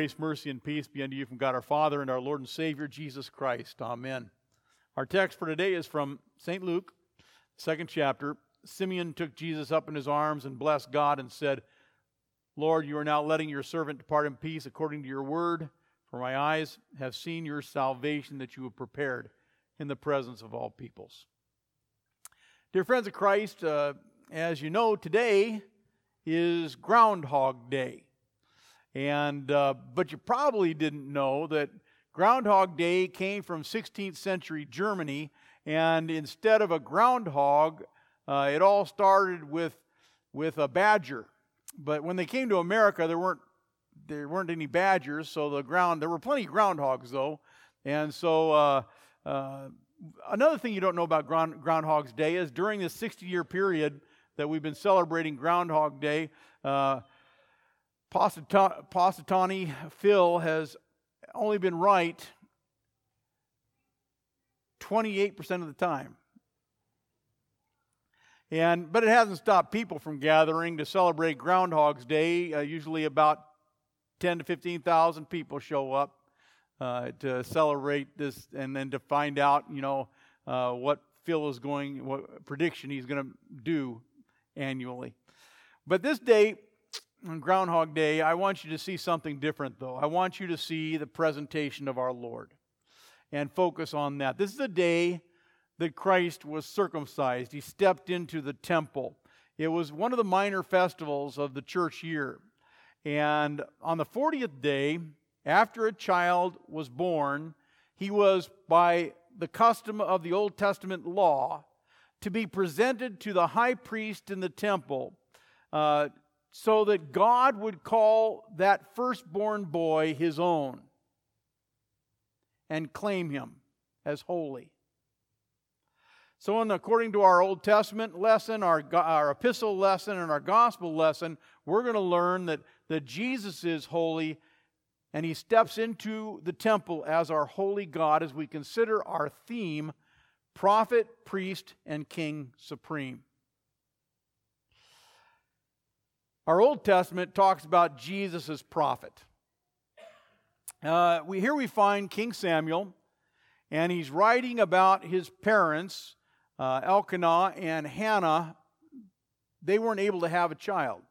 Grace, mercy, and peace be unto you from God our Father and our Lord and Savior, Jesus Christ. Amen. Our text for today is from St. Luke, second chapter. Simeon took Jesus up in his arms and blessed God and said, Lord, you are now letting your servant depart in peace according to your word, for my eyes have seen your salvation that you have prepared in the presence of all peoples. Dear friends of Christ, uh, as you know, today is Groundhog Day. And uh, but you probably didn't know that Groundhog Day came from 16th century Germany, and instead of a groundhog, uh, it all started with with a badger. But when they came to America, there weren't there weren't any badgers, so the ground there were plenty of groundhogs though, and so. Uh, uh another thing you don't know about Ground, Groundhog's Day is during this 60 year period that we've been celebrating Groundhog Day, uh, Punxsutawney Phil has only been right 28% of the time. And, but it hasn't stopped people from gathering to celebrate Groundhog's Day. Uh, usually about 10 to 15,000 people show up uh, to celebrate this and then to find out, you know, uh, what Phil is going, what prediction he's going to do annually. But this day, on Groundhog Day, I want you to see something different, though. I want you to see the presentation of our Lord and focus on that. This is the day that Christ was circumcised. He stepped into the temple. It was one of the minor festivals of the church year. And on the 40th day, after a child was born, he was, by the custom of the Old Testament law, to be presented to the high priest in the temple uh, so that God would call that firstborn boy his own and claim him as holy. So, in, according to our Old Testament lesson, our, our epistle lesson, and our gospel lesson, we're going to learn that, that Jesus is holy and he steps into the temple as our holy God as we consider our theme prophet, priest, and king supreme. Our Old Testament talks about Jesus as prophet. Uh, we, here we find King Samuel, and he's writing about his parents, uh, Elkanah and Hannah. They weren't able to have a child.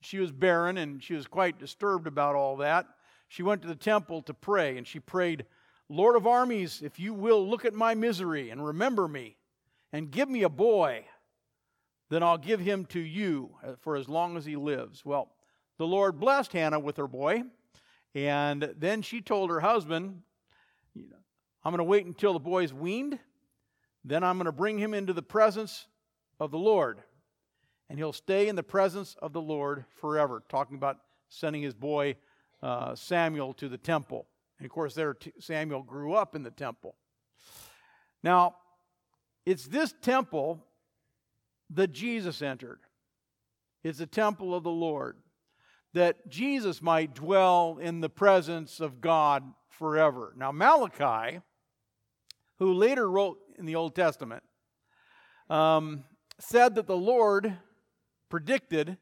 She was barren, and she was quite disturbed about all that. She went to the temple to pray, and she prayed, Lord of armies, if you will look at my misery and remember me, and give me a boy then I'll give him to you uh, for as long as he lives. Well, the Lord blessed Hannah with her boy, and then she told her husband, I'm going to wait until the boy's weaned, then I'm going to bring him into the presence of the Lord, and he'll stay in the presence of the Lord forever. Talking about sending his boy uh, Samuel to the temple. And of course, there Samuel grew up in the temple. Now, it's this temple that Jesus entered. It's the temple of the Lord, that Jesus might dwell in the presence of God forever. Now, Malachi, who later wrote in the Old Testament, um, said that the Lord predicted,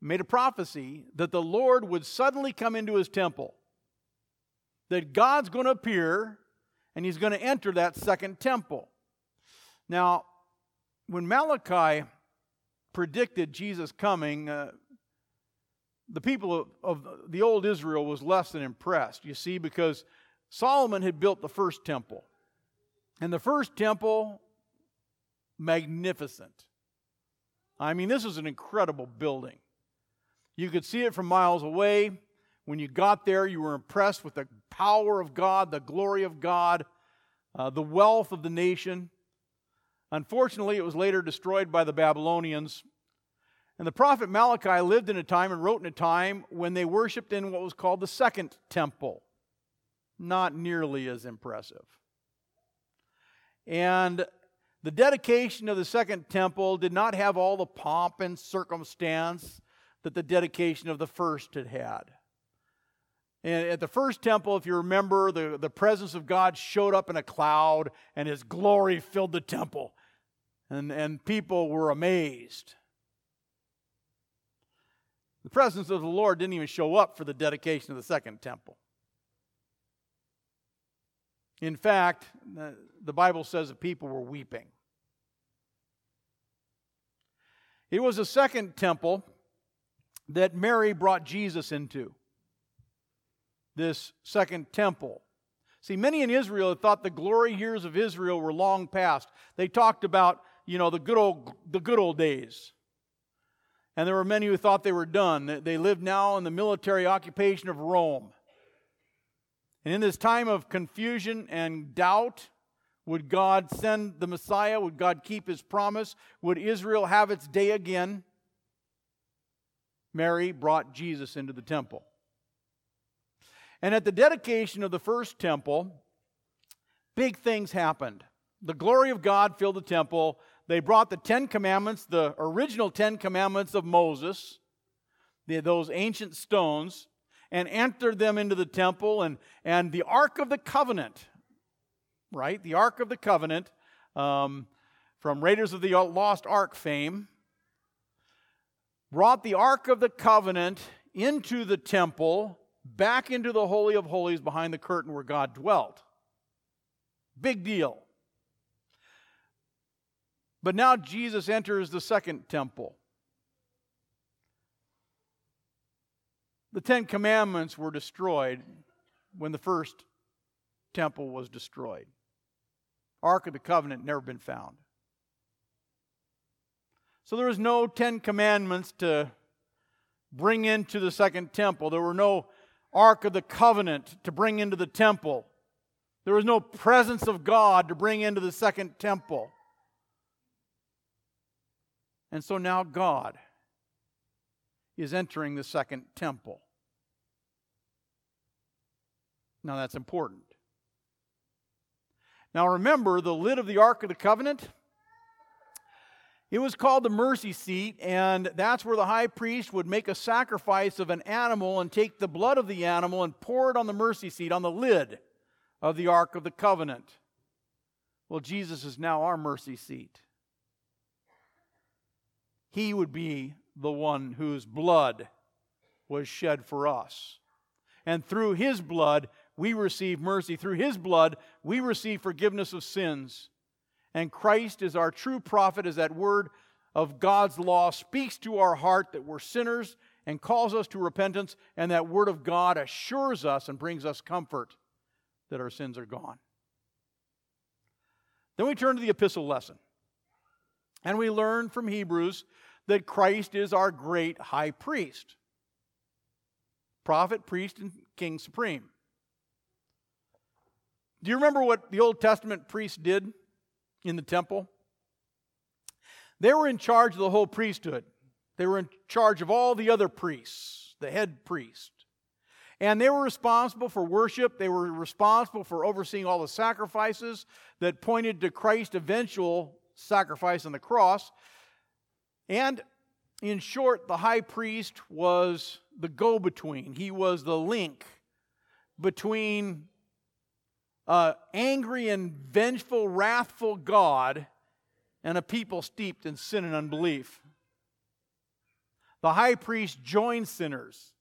made a prophecy, that the Lord would suddenly come into his temple, that God's going to appear and he's going to enter that second temple. Now, when Malachi predicted Jesus coming, uh, the people of, of, the old Israel was less than impressed, you see, because Solomon had built the first temple. And the first temple, magnificent. I mean, this is an incredible building. You could see it from miles away. When you got there, you were impressed with the power of God, the glory of God, uh, the wealth of the nation. Unfortunately, it was later destroyed by the Babylonians. And the prophet Malachi lived in a time and wrote in a time when they worshiped in what was called the Second Temple. Not nearly as impressive. And the dedication of the Second Temple did not have all the pomp and circumstance that the dedication of the first had had. And at the first temple, if you remember, the, the presence of God showed up in a cloud and his glory filled the temple and, and people were amazed. The presence of the Lord didn't even show up for the dedication of the second temple. In fact, the Bible says that people were weeping. It was a second temple that Mary brought Jesus into. This second temple. See, many in Israel thought the glory years of Israel were long past. They talked about, you know, the good old, the good old days. And there were many who thought they were done. They lived now in the military occupation of Rome. And in this time of confusion and doubt, would God send the Messiah? Would God keep his promise? Would Israel have its day again? Mary brought Jesus into the temple. And at the dedication of the first temple, big things happened. The glory of God filled the temple. They brought the Ten Commandments, the original Ten Commandments of Moses, those ancient stones, and entered them into the temple. And, and the Ark of the Covenant, right? The Ark of the Covenant um, from Raiders of the Lost Ark fame brought the Ark of the Covenant into the temple, back into the Holy of Holies behind the curtain where God dwelt. Big deal. But now Jesus enters the second temple. The Ten Commandments were destroyed when the first temple was destroyed. Ark of the Covenant never been found. So there was no Ten Commandments to bring into the second temple. There were no Ark of the Covenant to bring into the temple. There was no presence of God to bring into the second temple. And so now God is entering the second temple. Now that's important. Now remember, the lid of the Ark of the Covenant, it was called the mercy seat, and that's where the high priest would make a sacrifice of an animal and take the blood of the animal and pour it on the mercy seat, on the lid of the Ark of the Covenant. Well, Jesus is now our mercy seat. He would be the one whose blood was shed for us. And through his blood, we receive mercy. Through his blood, we receive forgiveness of sins. And Christ is our true prophet, as that word of God's law speaks to our heart that we're sinners and calls us to repentance, and that word of God assures us and brings us comfort that our sins are gone. Then we turn to the epistle lesson. And we learn from Hebrews that Christ is our great high priest prophet, priest, and king supreme. Do you remember what the Old Testament priests did in the temple? They were in charge of the whole priesthood. They were in charge of all the other priests, the head priest. And they were responsible for worship. They were responsible for overseeing all the sacrifices that pointed to Christ's eventual sacrifice on the cross. And in short, the high priest was the go between, he was the link between uh, angry and vengeful, wrathful God and a people steeped in sin and unbelief. The high priest joined sinners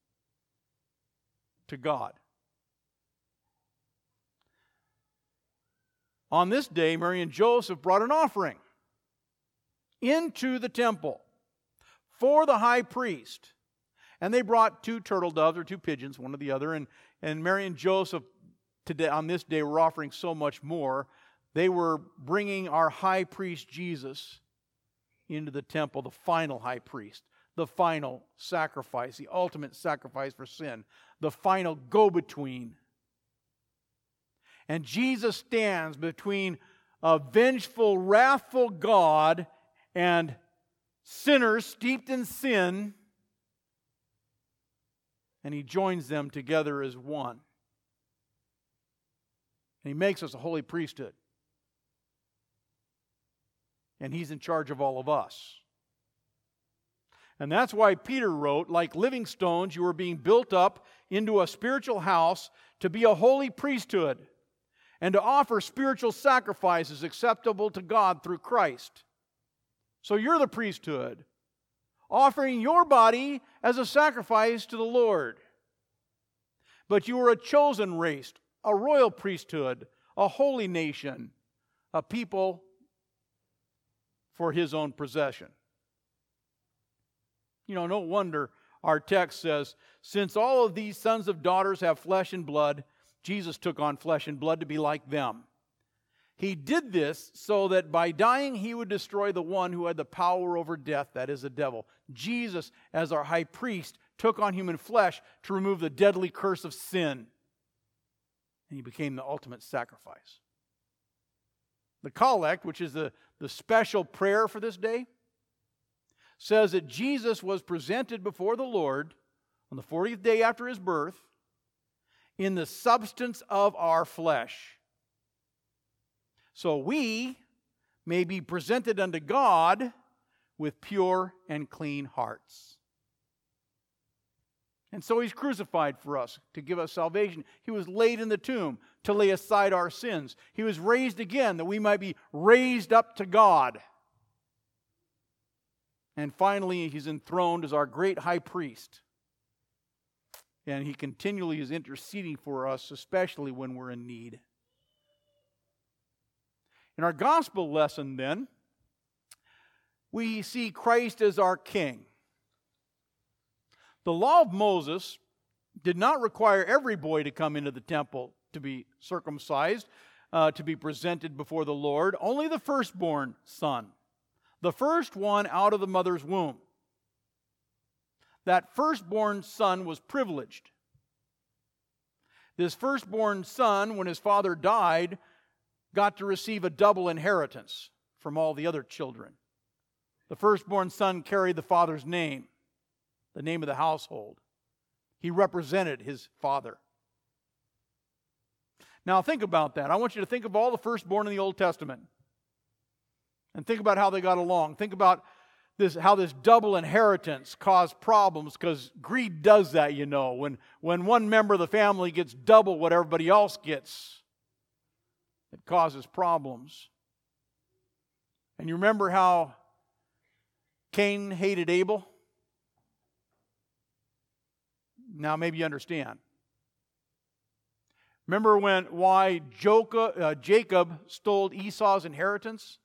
to God. On this day, Mary and Joseph brought an offering into the temple for the high priest. And they brought two turtle doves or two pigeons, one or the other. And, and Mary and Joseph today, on this day, we're offering so much more. They were bringing our high priest Jesus into the temple, the final high priest, the final sacrifice, the ultimate sacrifice for sin, the final go between. And Jesus stands between a vengeful, wrathful God and sinners steeped in sin, and he joins them together as one. And he makes us a holy priesthood. And he's in charge of all of us. And that's why Peter wrote, like living stones, you are being built up into a spiritual house to be a holy priesthood and to offer spiritual sacrifices acceptable to God through Christ. So you're the priesthood. offering your body as a sacrifice to the Lord. But you are a chosen race, a royal priesthood, a holy nation, a people for his own possession. You know, no wonder our text says, Since all of these sons of daughters have flesh and blood, Jesus took on flesh and blood to be like them. He did this so that by dying he would destroy the one who had the power over death, that is the devil. Jesus, as our high priest, took on human flesh to remove the deadly curse of sin. And he became the ultimate sacrifice. The collect, which is the, the special prayer for this day, says that Jesus was presented before the Lord on the 40th day after his birth in the substance of our flesh. So we may be presented unto God with pure and clean hearts. And so he's crucified for us to give us salvation. He was laid in the tomb to lay aside our sins. He was raised again that we might be raised up to God. And finally, he's enthroned as our great high priest. And he continually is interceding for us, especially when we're in need. In our gospel lesson, then, we see Christ as our king. The law of Moses did not require every boy to come into the temple to be circumcised, uh, to be presented before the Lord, only the firstborn son the first one out of the mother's womb. That firstborn son was privileged. This firstborn son, when his father died, got to receive a double inheritance from all the other children. The firstborn son carried the father's name, the name of the household. He represented his father. Now, think about that. I want you to think of all the firstborn in the Old Testament and think about how they got along. Think about this, how this double inheritance caused problems because greed does that, you know. When, when one member of the family gets double what everybody else gets, causes problems. And you remember how Cain hated Abel? Now maybe you understand. Remember when why uh, Jacob stole Esau's inheritance?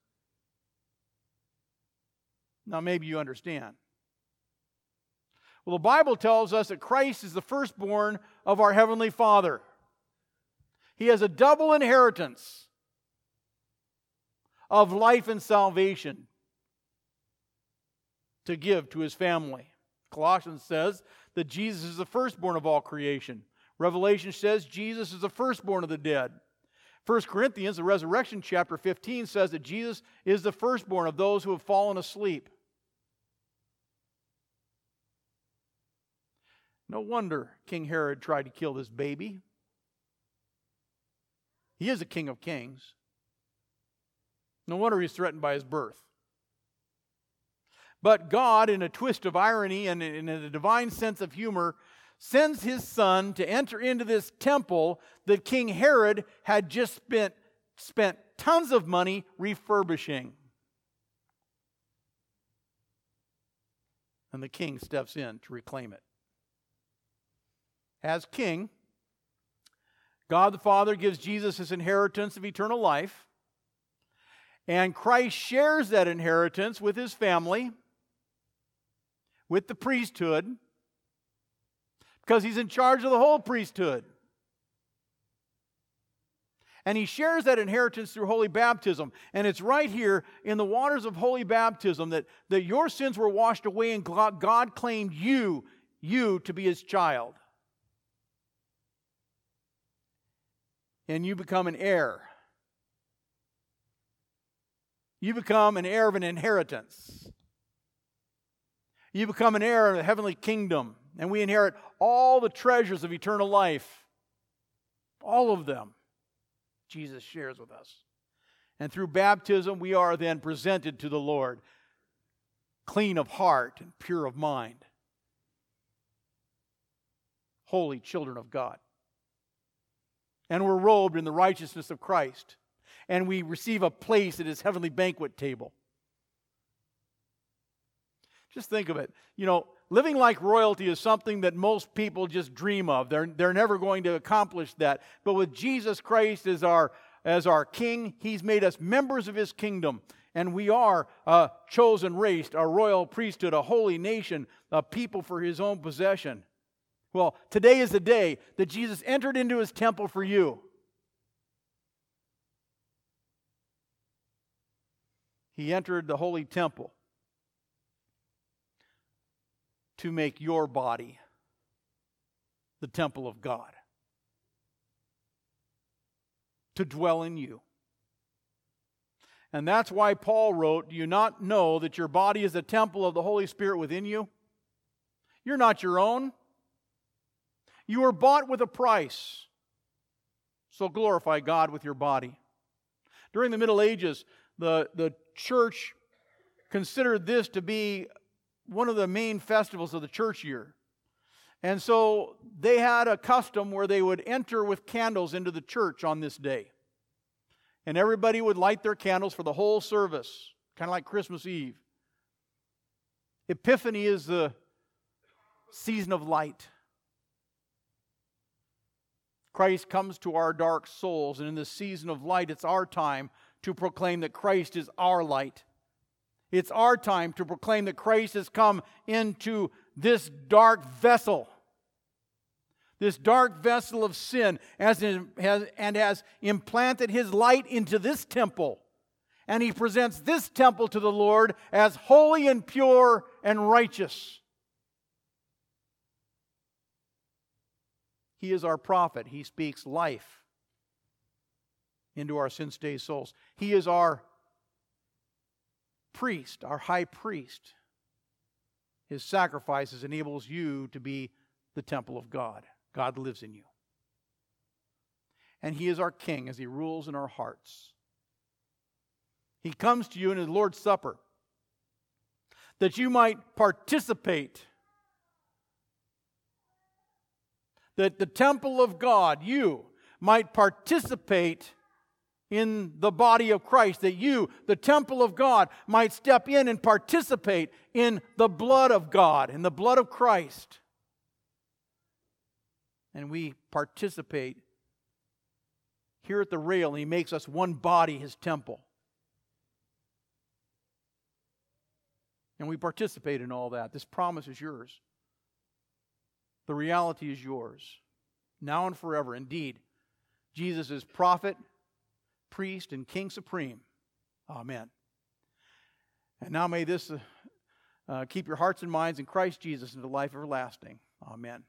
Now, maybe you understand. Well, the Bible tells us that Christ is the firstborn of our Heavenly Father. He has a double inheritance of life and salvation to give to his family. Colossians says that Jesus is the firstborn of all creation. Revelation says Jesus is the firstborn of the dead. 1 Corinthians, the resurrection chapter 15, says that Jesus is the firstborn of those who have fallen asleep. No wonder King Herod tried to kill this baby. He is a king of kings. No wonder he's threatened by his birth. But God, in a twist of irony and in a divine sense of humor, sends his son to enter into this temple that King Herod had just spent, spent tons of money refurbishing. And the king steps in to reclaim it. As king, God the Father gives Jesus his inheritance of eternal life, and Christ shares that inheritance with his family, with the priesthood, because he's in charge of the whole priesthood. And he shares that inheritance through holy baptism. And it's right here in the waters of holy baptism that, that your sins were washed away and God claimed you, you to be his child. And you become an heir. You become an heir of an inheritance. You become an heir of the heavenly kingdom and we inherit all the treasures of eternal life. All of them, Jesus shares with us. And through baptism, we are then presented to the Lord, clean of heart and pure of mind. Holy children of God. And we're robed in the righteousness of Christ. And we receive a place at his heavenly banquet table. Just think of it. You know, living like royalty is something that most people just dream of. They're, they're never going to accomplish that. But with Jesus Christ as our, as our King, He's made us members of His kingdom. And we are a chosen race, a royal priesthood, a holy nation, a people for His own possession. Well, today is the day that Jesus entered into His temple for you. He entered the holy temple to make your body the temple of God, to dwell in you. And that's why Paul wrote, Do you not know that your body is a temple of the Holy Spirit within you? You're not your own. You were bought with a price. So glorify God with your body. During the Middle Ages, the, the church considered this to be one of the main festivals of the church year. And so they had a custom where they would enter with candles into the church on this day. And everybody would light their candles for the whole service, kind of like Christmas Eve. Epiphany is the season of light. Christ comes to our dark souls, and in this season of light, it's our time to proclaim that Christ is our light. It's our time to proclaim that Christ has come into this dark vessel, this dark vessel of sin, as has, and has implanted his light into this temple. And he presents this temple to the Lord as holy and pure and righteous. He is our prophet. He speaks life into our sin stained souls. He is our priest, our high priest. His sacrifices enables you to be the temple of God. God lives in you. And he is our king as he rules in our hearts. He comes to you in his Lord's Supper that you might participate that the temple of God, you, might participate in the body of Christ, that you, the temple of God, might step in and participate in the blood of God, in the blood of Christ. And we participate here at the rail, He makes us one body, His temple. And we participate in all that. This promise is yours. The reality is yours, now and forever. Indeed, Jesus is prophet priest, and king supreme. Amen. And now may this uh, uh, keep your hearts and minds in Christ Jesus into life everlasting. Amen.